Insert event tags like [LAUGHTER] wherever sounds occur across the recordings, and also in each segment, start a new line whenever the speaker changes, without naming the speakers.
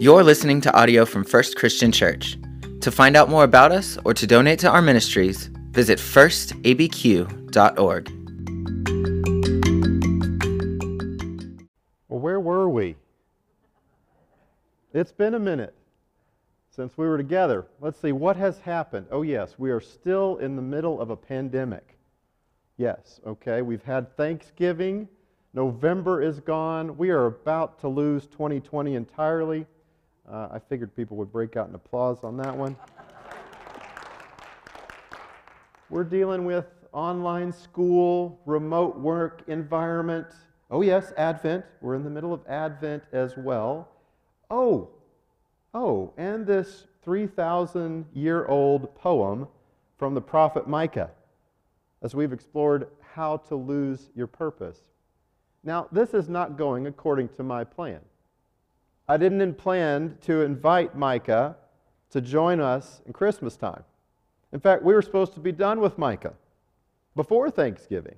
You're listening to audio from First Christian Church. To find out more about us or to donate to our ministries, visit firstabq.org.
Well, where were we? It's been a minute since we were together. Let's see, what has happened? Oh, yes, we are still in the middle of a pandemic. Yes, okay, we've had Thanksgiving. November is gone. We are about to lose 2020 entirely. Uh, I figured people would break out in applause on that one. We're dealing with online school, remote work environment. Oh, yes, Advent. We're in the middle of Advent as well. Oh, oh, and this 3,000 year old poem from the prophet Micah as we've explored how to lose your purpose. Now, this is not going according to my plan. I didn't plan to invite Micah to join us in Christmas time. In fact, we were supposed to be done with Micah before Thanksgiving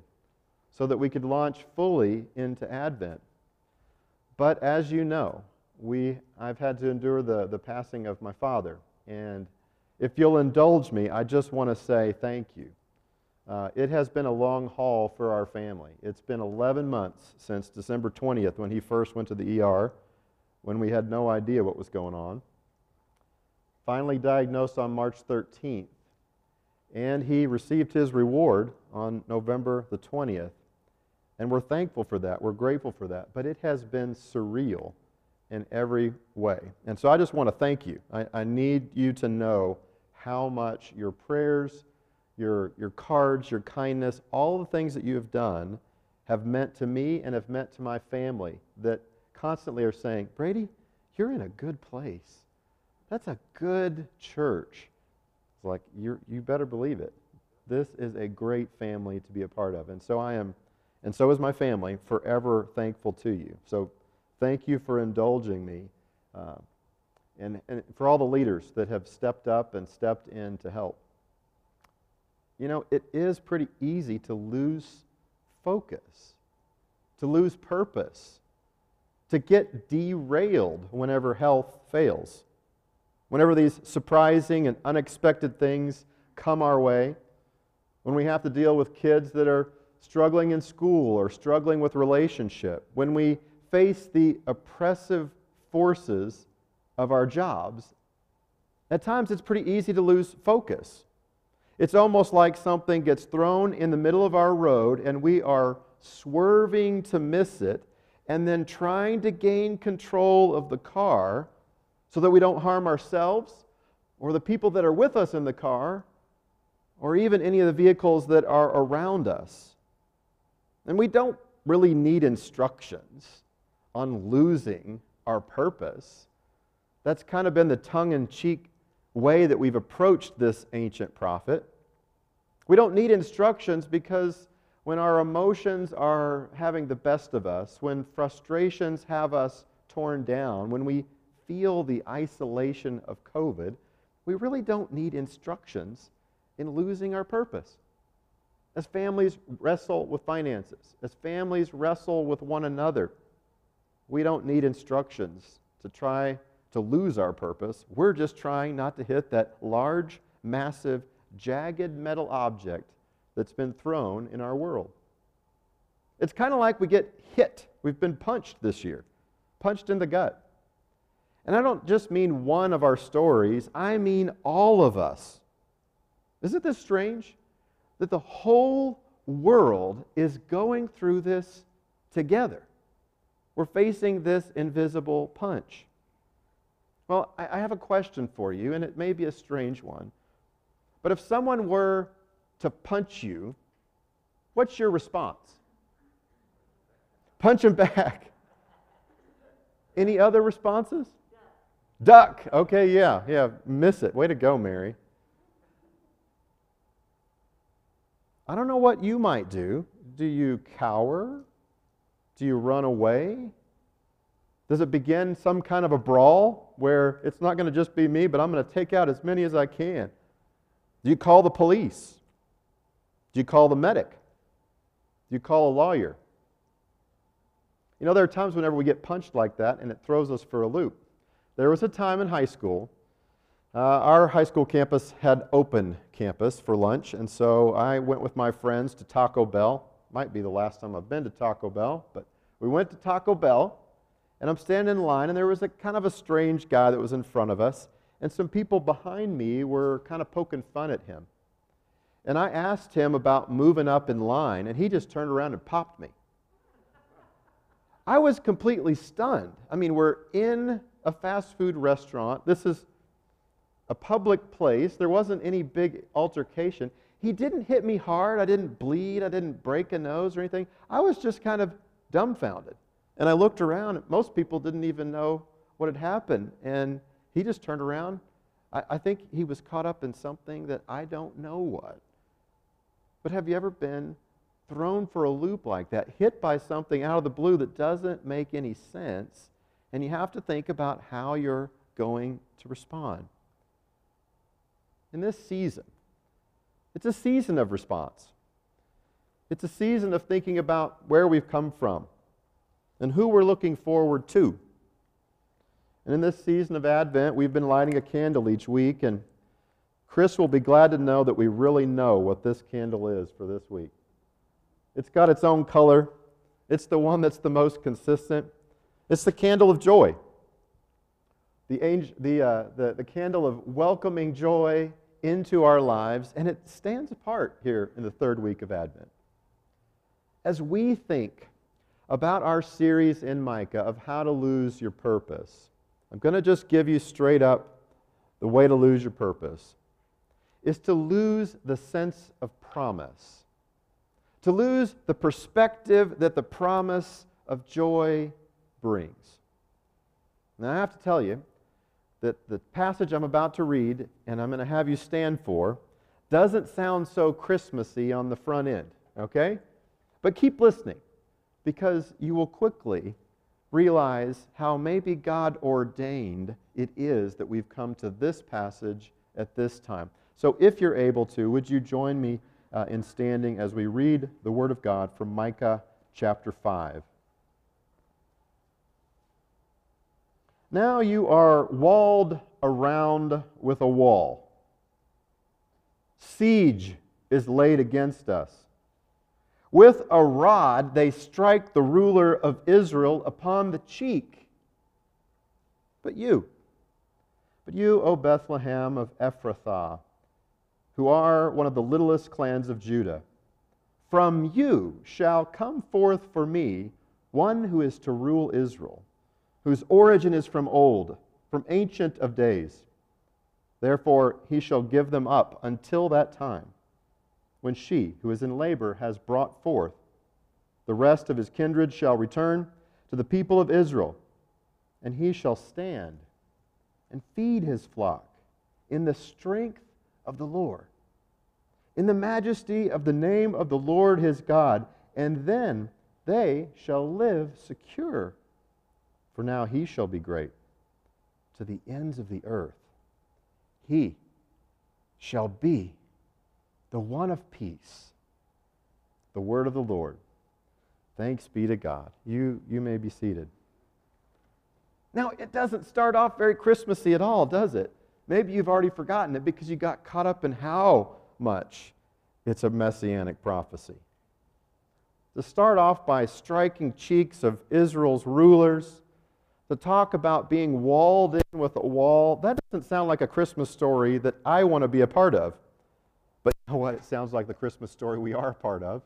so that we could launch fully into Advent. But as you know, we, I've had to endure the, the passing of my father. And if you'll indulge me, I just want to say thank you. Uh, it has been a long haul for our family. It's been 11 months since December 20th when he first went to the ER, when we had no idea what was going on. Finally diagnosed on March 13th, and he received his reward on November the 20th. And we're thankful for that. We're grateful for that. But it has been surreal in every way. And so I just want to thank you. I, I need you to know how much your prayers, your, your cards, your kindness, all the things that you have done have meant to me and have meant to my family that constantly are saying, Brady, you're in a good place. That's a good church. It's like, you you better believe it. This is a great family to be a part of. And so I am, and so is my family, forever thankful to you. So thank you for indulging me. Uh, and, and for all the leaders that have stepped up and stepped in to help. You know, it is pretty easy to lose focus, to lose purpose, to get derailed whenever health fails. Whenever these surprising and unexpected things come our way, when we have to deal with kids that are struggling in school or struggling with relationship, when we face the oppressive forces of our jobs, at times it's pretty easy to lose focus. It's almost like something gets thrown in the middle of our road and we are swerving to miss it and then trying to gain control of the car so that we don't harm ourselves or the people that are with us in the car or even any of the vehicles that are around us. And we don't really need instructions on losing our purpose. That's kind of been the tongue in cheek way that we've approached this ancient prophet. We don't need instructions because when our emotions are having the best of us, when frustrations have us torn down, when we feel the isolation of COVID, we really don't need instructions in losing our purpose. As families wrestle with finances, as families wrestle with one another, we don't need instructions to try to lose our purpose. We're just trying not to hit that large, massive, jagged metal object that's been thrown in our world. It's kind of like we get hit. We've been punched this year, punched in the gut. And I don't just mean one of our stories, I mean all of us. Isn't this strange? That the whole world is going through this together. We're facing this invisible punch. Well, I have a question for you, and it may be a strange one. But if someone were to punch you, what's your response? Punch him back. Any other responses? Duck. Okay, yeah, yeah. Miss it. Way to go, Mary. I don't know what you might do. Do you cower? Do you run away? Does it begin some kind of a brawl where it's not going to just be me, but I'm going to take out as many as I can? Do you call the police? Do you call the medic? Do you call a lawyer? You know, there are times whenever we get punched like that and it throws us for a loop. there was a time in high school. Uh, our high school campus had open campus for lunch, and so I went with my friends to Taco Bell. Might be the last time I've been to Taco Bell, but we went to Taco Bell, and I'm standing in line, and there was a kind of a strange guy that was in front of us, and some people behind me were kind of poking fun at him. And I asked him about moving up in line, and he just turned around and popped me. I was completely stunned. I mean, we're in a fast food restaurant. This is a public place. There wasn't any big altercation. He didn't hit me hard. I didn't bleed. I didn't break a nose or anything. I was just kind of dumbfounded. And I looked around, most people didn't even know what had happened. And he just turned around. I, I think he was caught up in something that I don't know what. But have you ever been thrown for a loop like that, hit by something out of the blue that doesn't make any sense, and you have to think about how you're going to respond. In this season, it's a season of response. It's a season of thinking about where we've come from and who we're looking forward to. And in this season of Advent, we've been lighting a candle each week, and Chris will be glad to know that we really know what this candle is for this week. It's got its own color. It's the one that's the most consistent. It's the candle of joy. The, angel, the, uh, the, the candle of welcoming joy into our lives, and it stands apart here in the third week of Advent. As we think about our series in Micah of how to lose your purpose, I'm going to just give you straight up the way to lose your purpose is to lose the sense of promise to lose the perspective that the promise of joy brings. Now, I have to tell you that the passage I'm about to read, and I'm going to have you stand for, doesn't sound so Christmassy on the front end, okay? But keep listening because you will quickly realize how maybe God ordained it is that we've come to this passage at this time. So, if you're able to, would you join me uh, in standing as we read the Word of God from Micah chapter 5. Now you are walled around with a wall. Siege is laid against us. With a rod they strike the ruler of Israel upon the cheek. But you, but you, O Bethlehem of Ephrathah, who are one of the littlest clans of Judah. From you shall come forth for me one who is to rule Israel, whose origin is from old, from ancient of days. Therefore he shall give them up until that time, when she who is in labor has brought forth. The rest of his kindred shall return to the people of Israel, and he shall stand and feed his flock in the strength of the Lord in the majesty of the name of the Lord his God, and then they shall live secure. For now he shall be great to the ends of the earth. He shall be the one of peace. The word of the Lord. Thanks be to God. You, you may be seated. Now, it doesn't start off very Christmassy at all, does it? Maybe you've already forgotten it because you got caught up in how much it's a messianic prophecy. To start off by striking cheeks of Israel's rulers, to talk about being walled in with a wall, that doesn't sound like a Christmas story that I want to be a part of. But you know what? It sounds like the Christmas story we are a part of.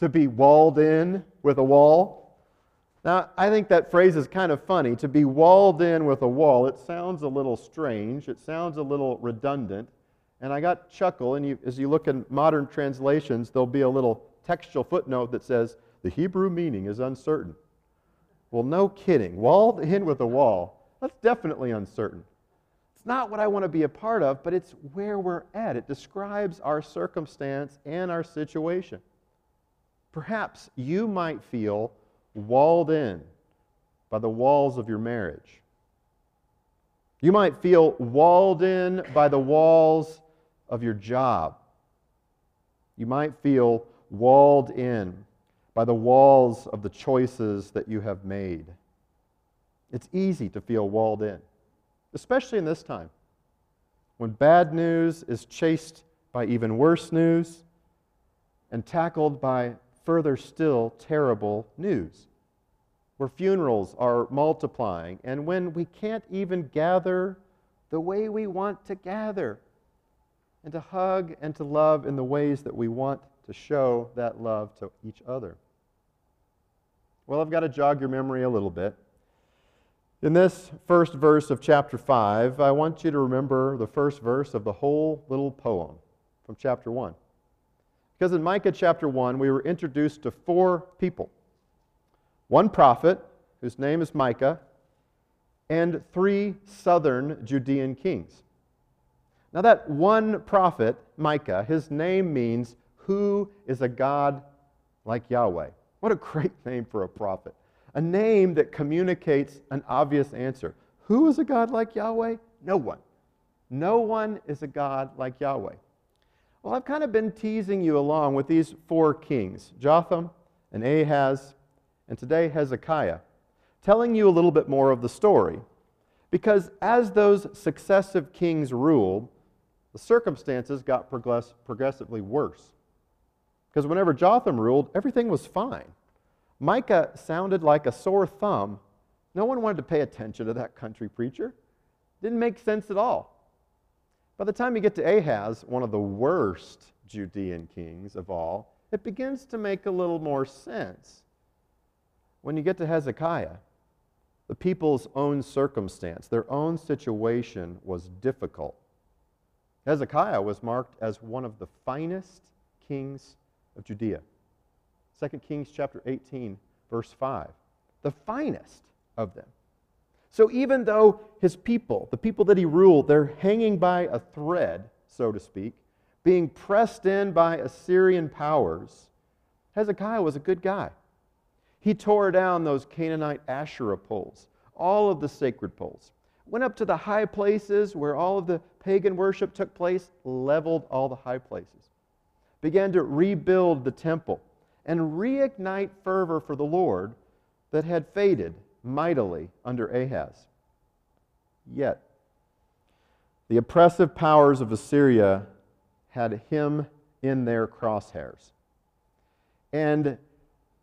To be walled in with a wall. Now, I think that phrase is kind of funny. To be walled in with a wall, it sounds a little strange. It sounds a little redundant. And I got chuckle, and you, as you look in modern translations, there'll be a little textual footnote that says, the Hebrew meaning is uncertain. Well, no kidding. Walled in with a wall, that's definitely uncertain. It's not what I want to be a part of, but it's where we're at. It describes our circumstance and our situation. Perhaps you might feel walled in by the walls of your marriage. You might feel walled in by the walls of your job. You might feel walled in by the walls of the choices that you have made. It's easy to feel walled in. especially in this time when bad news is chased by even worse news and tackled by further still terrible news, where funerals are multiplying, and when we can't even gather the way we want to gather, and to hug and to love in the ways that we want to show that love to each other. Well, I've got to jog your memory a little bit. In this first verse of chapter 5, I want you to remember the first verse of the whole little poem from chapter 1. Because in Micah chapter 1, we were introduced to four people one prophet, whose name is Micah, and three southern Judean kings. Now, that one prophet, Micah, his name means, Who is a God like Yahweh? What a great [LAUGHS] name for a prophet. A name that communicates an obvious answer. Who is a God like Yahweh? No one. No one is a God like Yahweh. Well, I've kind of been teasing you along with these four kings Jotham and Ahaz, and today Hezekiah, telling you a little bit more of the story. Because as those successive kings ruled, the circumstances got progress- progressively worse. Because whenever Jotham ruled, everything was fine. Micah sounded like a sore thumb. No one wanted to pay attention to that country preacher. Didn't make sense at all. By the time you get to Ahaz, one of the worst Judean kings of all, it begins to make a little more sense. When you get to Hezekiah, the people's own circumstance, their own situation was difficult. Hezekiah was marked as one of the finest kings of Judea. 2 Kings chapter 18, verse 5. The finest of them. So even though his people, the people that he ruled, they're hanging by a thread, so to speak, being pressed in by Assyrian powers, Hezekiah was a good guy. He tore down those Canaanite Asherah poles, all of the sacred poles, went up to the high places where all of the pagan worship took place, leveled all the high places, began to rebuild the temple, and reignite fervor for the Lord that had faded mightily under Ahaz. Yet, the oppressive powers of Assyria had him in their crosshairs. And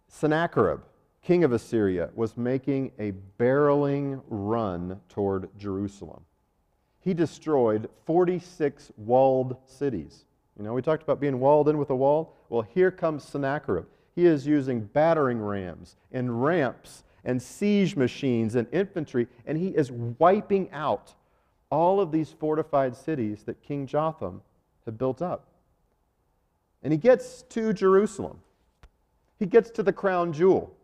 Sennacherib, king of Assyria, was making a barreling run toward Jerusalem. He destroyed 46 walled cities. You know, we talked about being walled in with a wall. Well, here comes Sennacherib. He is using battering rams and ramps and siege machines and infantry, and he is wiping out all of these fortified cities that King Jotham had built up. And he gets to Jerusalem. He gets to the crown jewel.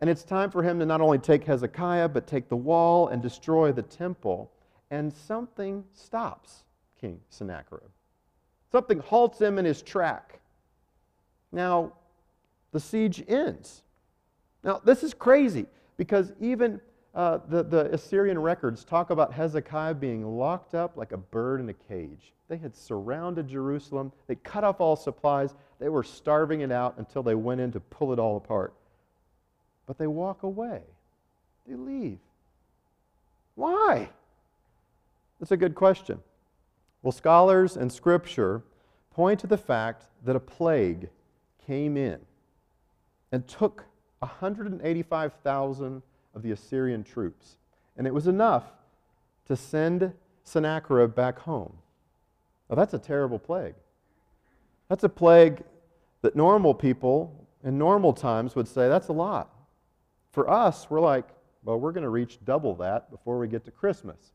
And it's time for him to not only take Hezekiah, but take the wall and destroy the temple. And something stops King Sennacherib. Something halts him in his track. Now, the siege ends. Now, this is crazy because even uh, the, the Assyrian records talk about Hezekiah being locked up like a bird in a cage. They had surrounded Jerusalem, they cut off all supplies, they were starving it out until they went in to pull it all apart. But they walk away, they leave. Why? That's a good question. Well, scholars and scripture point to the fact that a plague came in and took 185,000 of the Assyrian troops. And it was enough to send Sennacherib back home. Now, that's a terrible plague. That's a plague that normal people in normal times would say, that's a lot. For us, we're like, well, we're going to reach double that before we get to Christmas.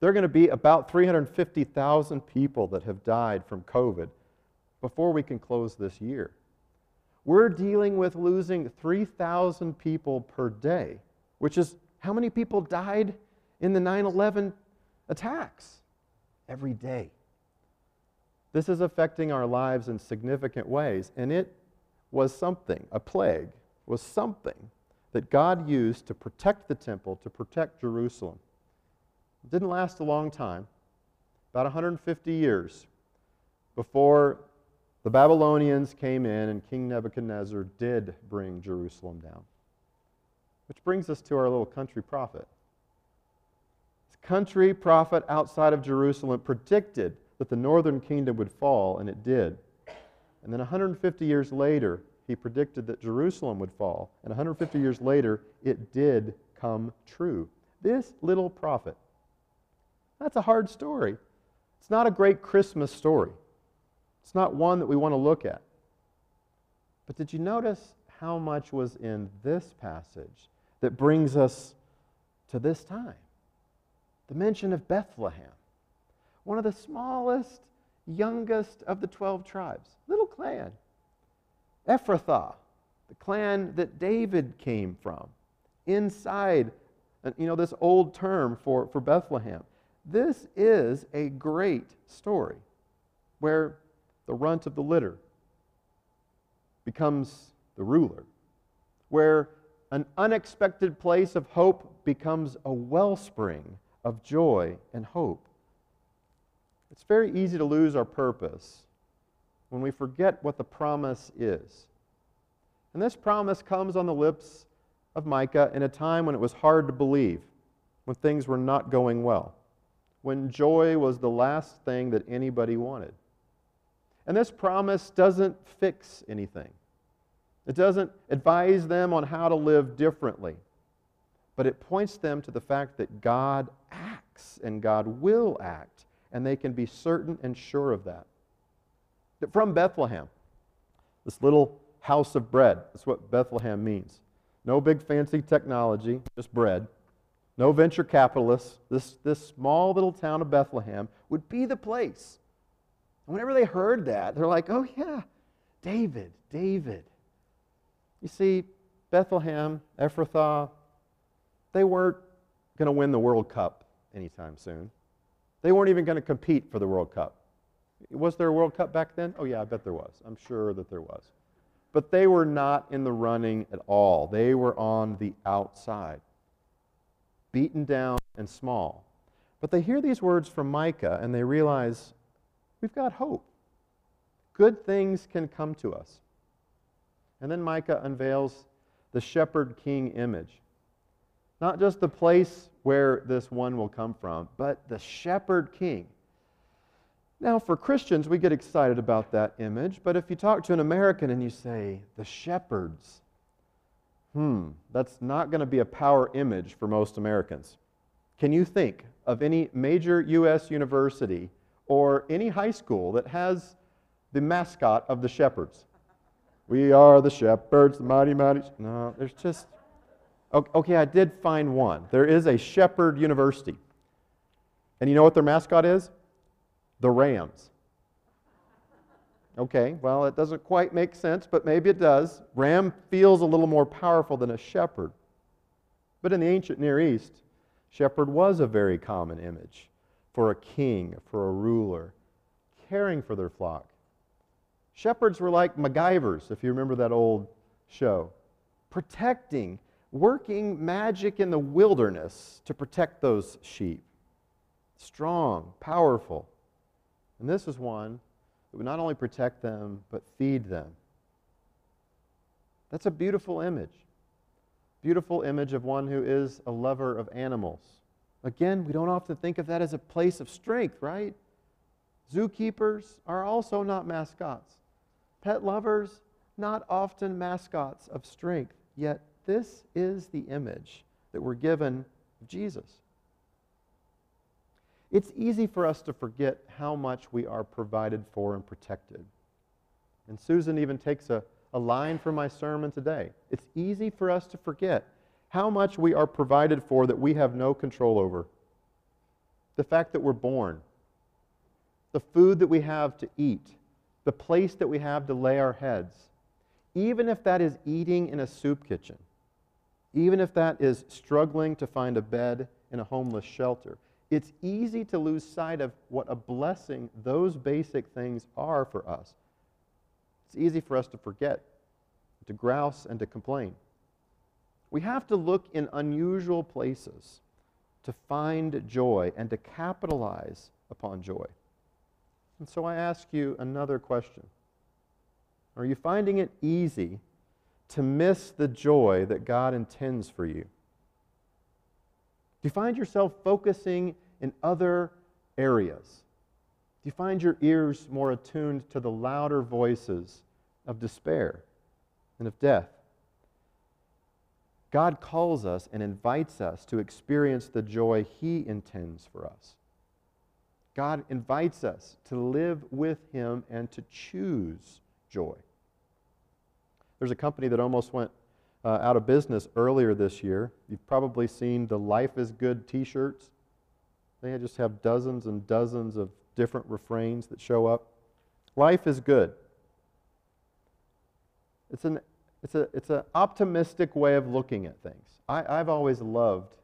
There are going to be about 350,000 people that have died from COVID before we can close this year. We're dealing with losing 3,000 people per day, which is how many people died in the 9 11 attacks? Every day. This is affecting our lives in significant ways, and it was something, a plague, was something that God used to protect the temple, to protect Jerusalem. It didn't last a long time, about 150 years before the Babylonians came in, and King Nebuchadnezzar did bring Jerusalem down. Which brings us to our little country prophet. This country prophet outside of Jerusalem predicted that the northern kingdom would fall, and it did. And then 150 years later, he predicted that Jerusalem would fall. And 150 years later, it did come true. This little prophet. That's a hard story. It's not a great Christmas story. It's not one that we want to look at. But did you notice how much was in this passage that brings us to this time? The mention of Bethlehem, one of the smallest, youngest of the 12 tribes, little clan. Ephrathah, the clan that David came from, inside, uh, you know, this old term for, for Bethlehem. This is a great story where the runt of the litter becomes the ruler, where an unexpected place of hope becomes a wellspring of joy and hope. It's very easy to lose our purpose when we forget what the promise is. And this promise comes on the lips of Micah in a time when it was hard to believe, when things were not going well, when joy was the last thing that anybody wanted. And this promise doesn't fix anything. It doesn't advise them on how to live differently, but it points them to the fact that God acts and God will act, and they can be certain and sure of that. That from Bethlehem, this little house of bread, that's what Bethlehem means. No big fancy technology, just bread. No venture capitalists. This, this small little town of Bethlehem would be the place. And whenever they heard that, they're like, oh, yeah, David, David. You see, Bethlehem, Ephrathah, they weren't going to win the World Cup anytime soon. They weren't even going to compete for the World Cup. Was there a World Cup back then? Oh, yeah, I bet there was. I'm sure that there was. But they were not in the running at all. They were on the outside, beaten down and small. But they hear these words from Micah and they realize we've got hope. Good things can come to us. And then Micah unveils the shepherd king image. Not just the place where this one will come from, but the shepherd king. Now, for Christians, we get excited about that image, but if you talk to an American and you say, the shepherds, hmm, that's not going to be a power image for most Americans. Can you think of any major U.S. university or any high school that has the mascot of the shepherds? We are the shepherds, the mighty, mighty. No, there's just. Okay, I did find one. There is a shepherd university. And you know what their mascot is? The Rams. Okay, well, it doesn't quite make sense, but maybe it does. Ram feels a little more powerful than a shepherd. But in the ancient Near East, shepherd was a very common image for a king, for a ruler, caring for their flock. Shepherds were like MacGyvers, if you remember that old show, protecting, working magic in the wilderness to protect those sheep. Strong, powerful. And this is one that would not only protect them, but feed them. That's a beautiful image. Beautiful image of one who is a lover of animals. Again, we don't often think of that as a place of strength, right? Zookeepers are also not mascots. Pet lovers, not often mascots of strength, yet this is the image that we're given of Jesus. It's easy for us to forget how much we are provided for and protected. And Susan even takes a, a line from my sermon today. It's easy for us to forget how much we are provided for that we have no control over. The fact that we're born, the food that we have to eat, the place that we have to lay our heads, even if that is eating in a soup kitchen, even if that is struggling to find a bed in a homeless shelter, it's easy to lose sight of what a blessing those basic things are for us. It's easy for us to forget, to grouse, and to complain. We have to look in unusual places to find joy and to capitalize upon joy. And so I ask you another question Are you finding it easy to miss the joy that God intends for you? Do you find yourself focusing in other areas? Do you find your ears more attuned to the louder voices of despair and of death? God calls us and invites us to experience the joy He intends for us. God invites us to live with Him and to choose joy. There's a company that almost went uh, out of business earlier this year. You've probably seen the Life is Good t shirts. They just have dozens and dozens of different refrains that show up. Life is good. It's an it's a it's an optimistic way of looking at things. I, I've always loved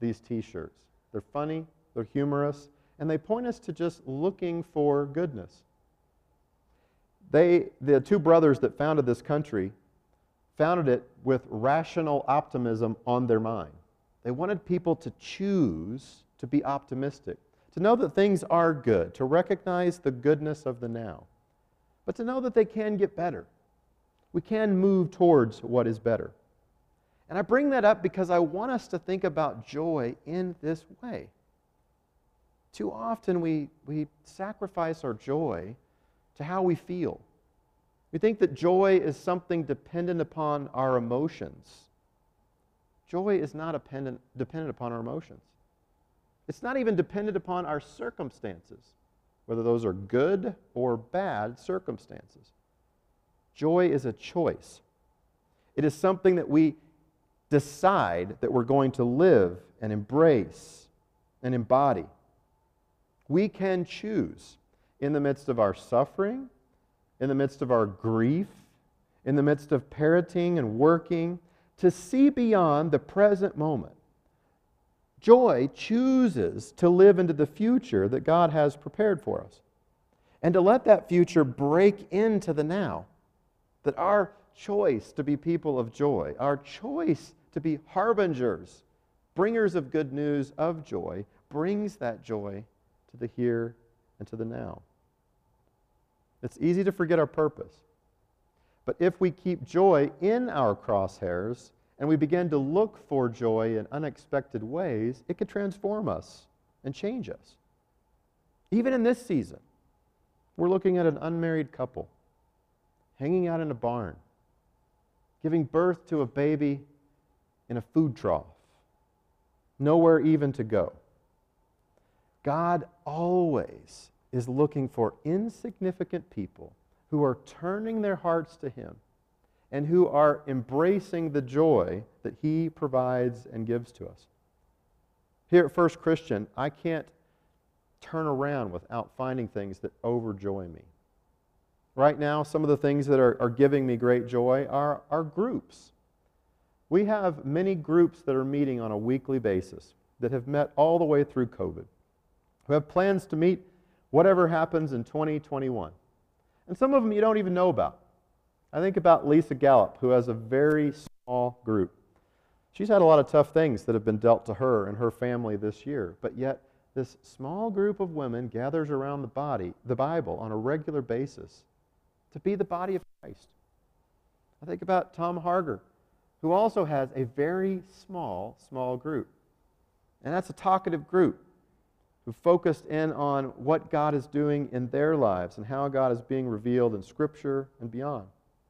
these T-shirts. They're funny, they're humorous, and they point us to just looking for goodness. They, the two brothers that founded this country, founded it with rational optimism on their mind. They wanted people to choose to be optimistic, to know that things are good, to recognize the goodness of the now, but to know that they can get better. We can move towards what is better. And I bring that up because I want us to think about joy in this way. Too often we, we sacrifice our joy to how we feel. We think that joy is something dependent upon our emotions. Joy is not dependent, dependent upon our emotions. It's not even dependent upon our circumstances, whether those are good or bad circumstances. Joy is a choice. It is something that we decide that we're going to live and embrace and embody. We can choose in the midst of our suffering, in the midst of our grief, in the midst of parenting and working, to see beyond the present moment. Joy chooses to live into the future that God has prepared for us and to let that future break into the now. That our choice to be people of joy, our choice to be harbingers, bringers of good news of joy, brings that joy to the here and to the now. It's easy to forget our purpose. But if we keep joy in our crosshairs, and we begin to look for joy in unexpected ways, it could transform us and change us. Even in this season, we're looking at an unmarried couple hanging out in a barn, giving birth to a baby in a food trough, nowhere even to go. God always is looking for insignificant people who are turning their hearts to Him and who are embracing the joy that He provides and gives to us. Here at First Christian, I can't turn around without finding things that overjoy me. Right now, some of the things that are, are giving me great joy are, are groups. We have many groups that are meeting on a weekly basis that have met all the way through COVID, who have plans to meet whatever happens in 2021. And some of them you don't even know about. I think about Lisa Gallup, who has a very small group. She's had a lot of tough things that have been dealt to her and her family this year, but yet this small group of women gathers around the body, the Bible, on a regular basis to be the body of Christ. I think about Tom Harger, who also has a very small, small group. And that's a talkative group who focused in on what God is doing in their lives and how God is being revealed in Scripture and beyond.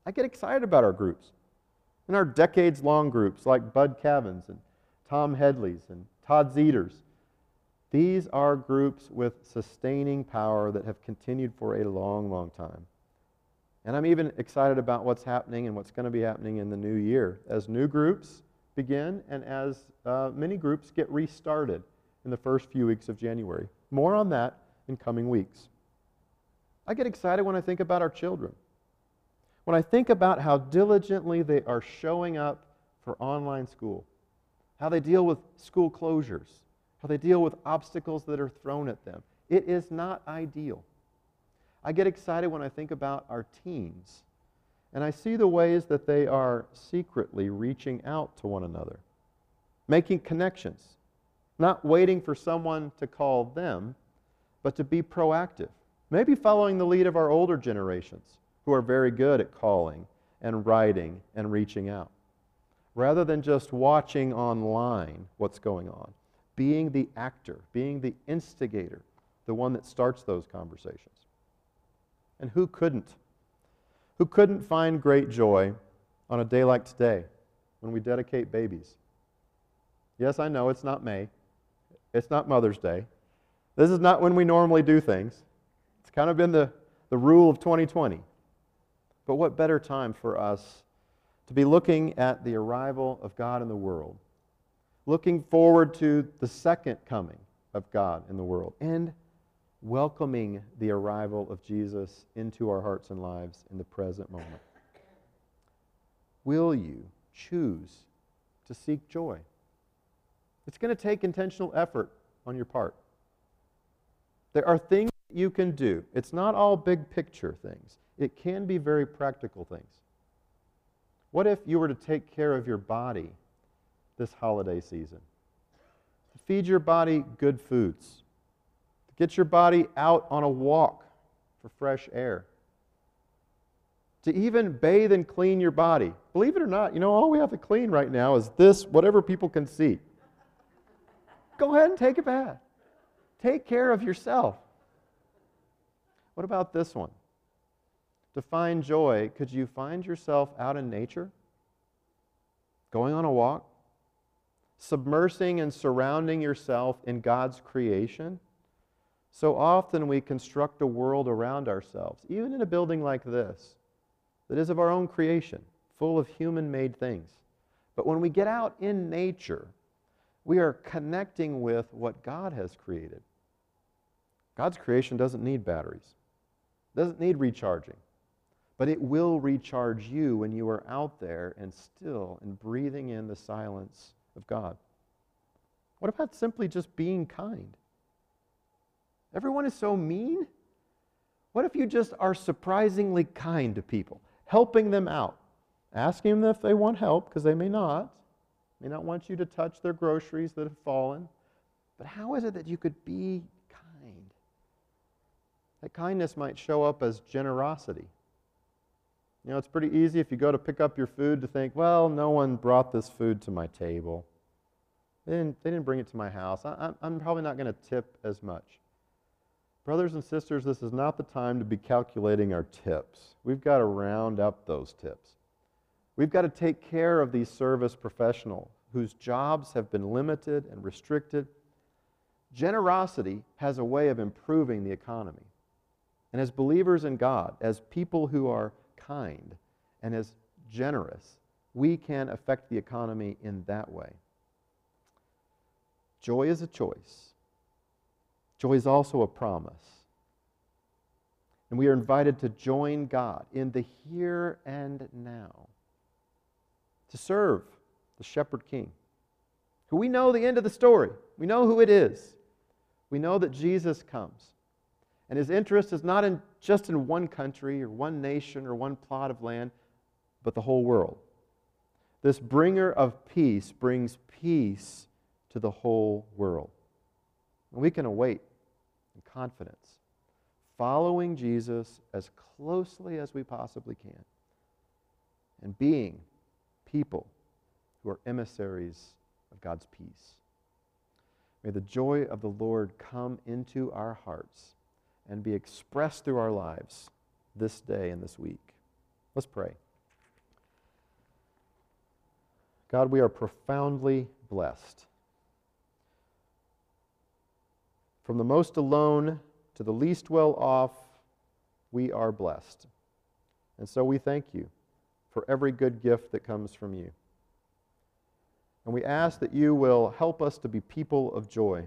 I get excited about our groups. And our decades long groups like Bud Cavins and Tom Headley's and Todd Zeters. These are groups with sustaining power that have continued for a long, long time. And I'm even excited about what's happening and what's going to be happening in the new year as new groups begin and as uh, many groups get restarted in the first few weeks of January. More on that in coming weeks. I get excited when I think about our children. When I think about how diligently they are showing up for online school, how they deal with school closures, how they deal with obstacles that are thrown at them, it is not ideal. I get excited when I think about our teens and I see the ways that they are secretly reaching out to one another, making connections, not waiting for someone to call them, but to be proactive. Maybe following the lead of our older generations who are very good at calling and writing and reaching out. Rather than just watching online what's going on, being the actor, being the instigator, the one that starts those conversations. And who couldn't? Who couldn't find great joy on a day like today when we dedicate babies? Yes, I know it's not May. It's not Mother's Day. This is not when we normally do things. It's kind of been the, the rule of 2020. But what better time for us to be looking at the arrival of God in the world, looking forward to the second coming of God in the world, and welcoming the arrival of Jesus into our hearts and lives in the present moment. Will you choose to seek joy? It's going to take intentional effort on your part. There are things you can do. It's not all big picture things, it can be very practical things. What if you were to take care of your body this holiday season? Feed your body good foods, get your body out on a walk for fresh air, to even bathe and clean your body. Believe it or not, you know, all we have to clean right now is this, whatever people can see. Go ahead and take a bath. Take care of yourself. What about this one? To find joy, could you find yourself out in nature? Going on a walk? Submersing and surrounding yourself in God's creation? So often we construct a world around ourselves, even in a building like this, that is of our own creation, full of human made things. But when we get out in nature, we are connecting with what God has created. God's creation doesn't need batteries, doesn't need recharging, but it will recharge you when you are out there and still and breathing in the silence of God. What about simply just being kind? Everyone is so mean. What if you just are surprisingly kind to people, helping them out, asking them if they want help, because they may not, may not want you to touch their groceries that have fallen. But how is it that you could be kind? That kindness might show up as generosity. You know, it's pretty easy if you go to pick up your food to think, well, no one brought this food to my table. They didn't, they didn't bring it to my house. I, I'm probably not going to tip as much. Brothers and sisters, this is not the time to be calculating our tips. We've got to round up those tips. We've got to take care of these service professionals whose jobs have been limited and restricted. Generosity has a way of improving the economy. And as believers in God, as people who are kind and as generous, we can affect the economy in that way. Joy is a choice. Joy is also a promise. And we are invited to join God in the here and now, to serve the shepherd king, who we know the end of the story. We know who it is. We know that Jesus comes. And his interest is not in just in one country or one nation or one plot of land, but the whole world. This bringer of peace brings peace to the whole world. And we can await confidence, following Jesus as closely as we possibly can, and being people who are emissaries of God's peace. May the joy of the Lord come into our hearts and be expressed through our lives this day and this week. Let's pray. God, we are profoundly blessed. From the most alone to the least well off, we are blessed. And so we thank you for every good gift that comes from you. And we ask that you will help us to be people of joy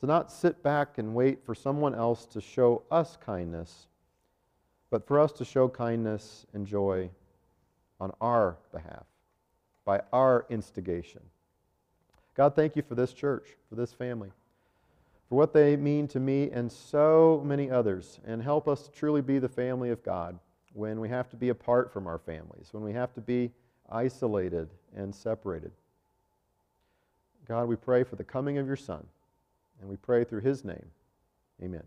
to not sit back and wait for someone else to show us kindness, but for us to show kindness and joy on our behalf, by our instigation. God, thank you for this church, for this family, for what they mean to me and so many others, and help us to truly be the family of God when we have to be apart from our families, when we have to be isolated and separated. God, we pray for the coming of your Son. And we pray through his name. Amen.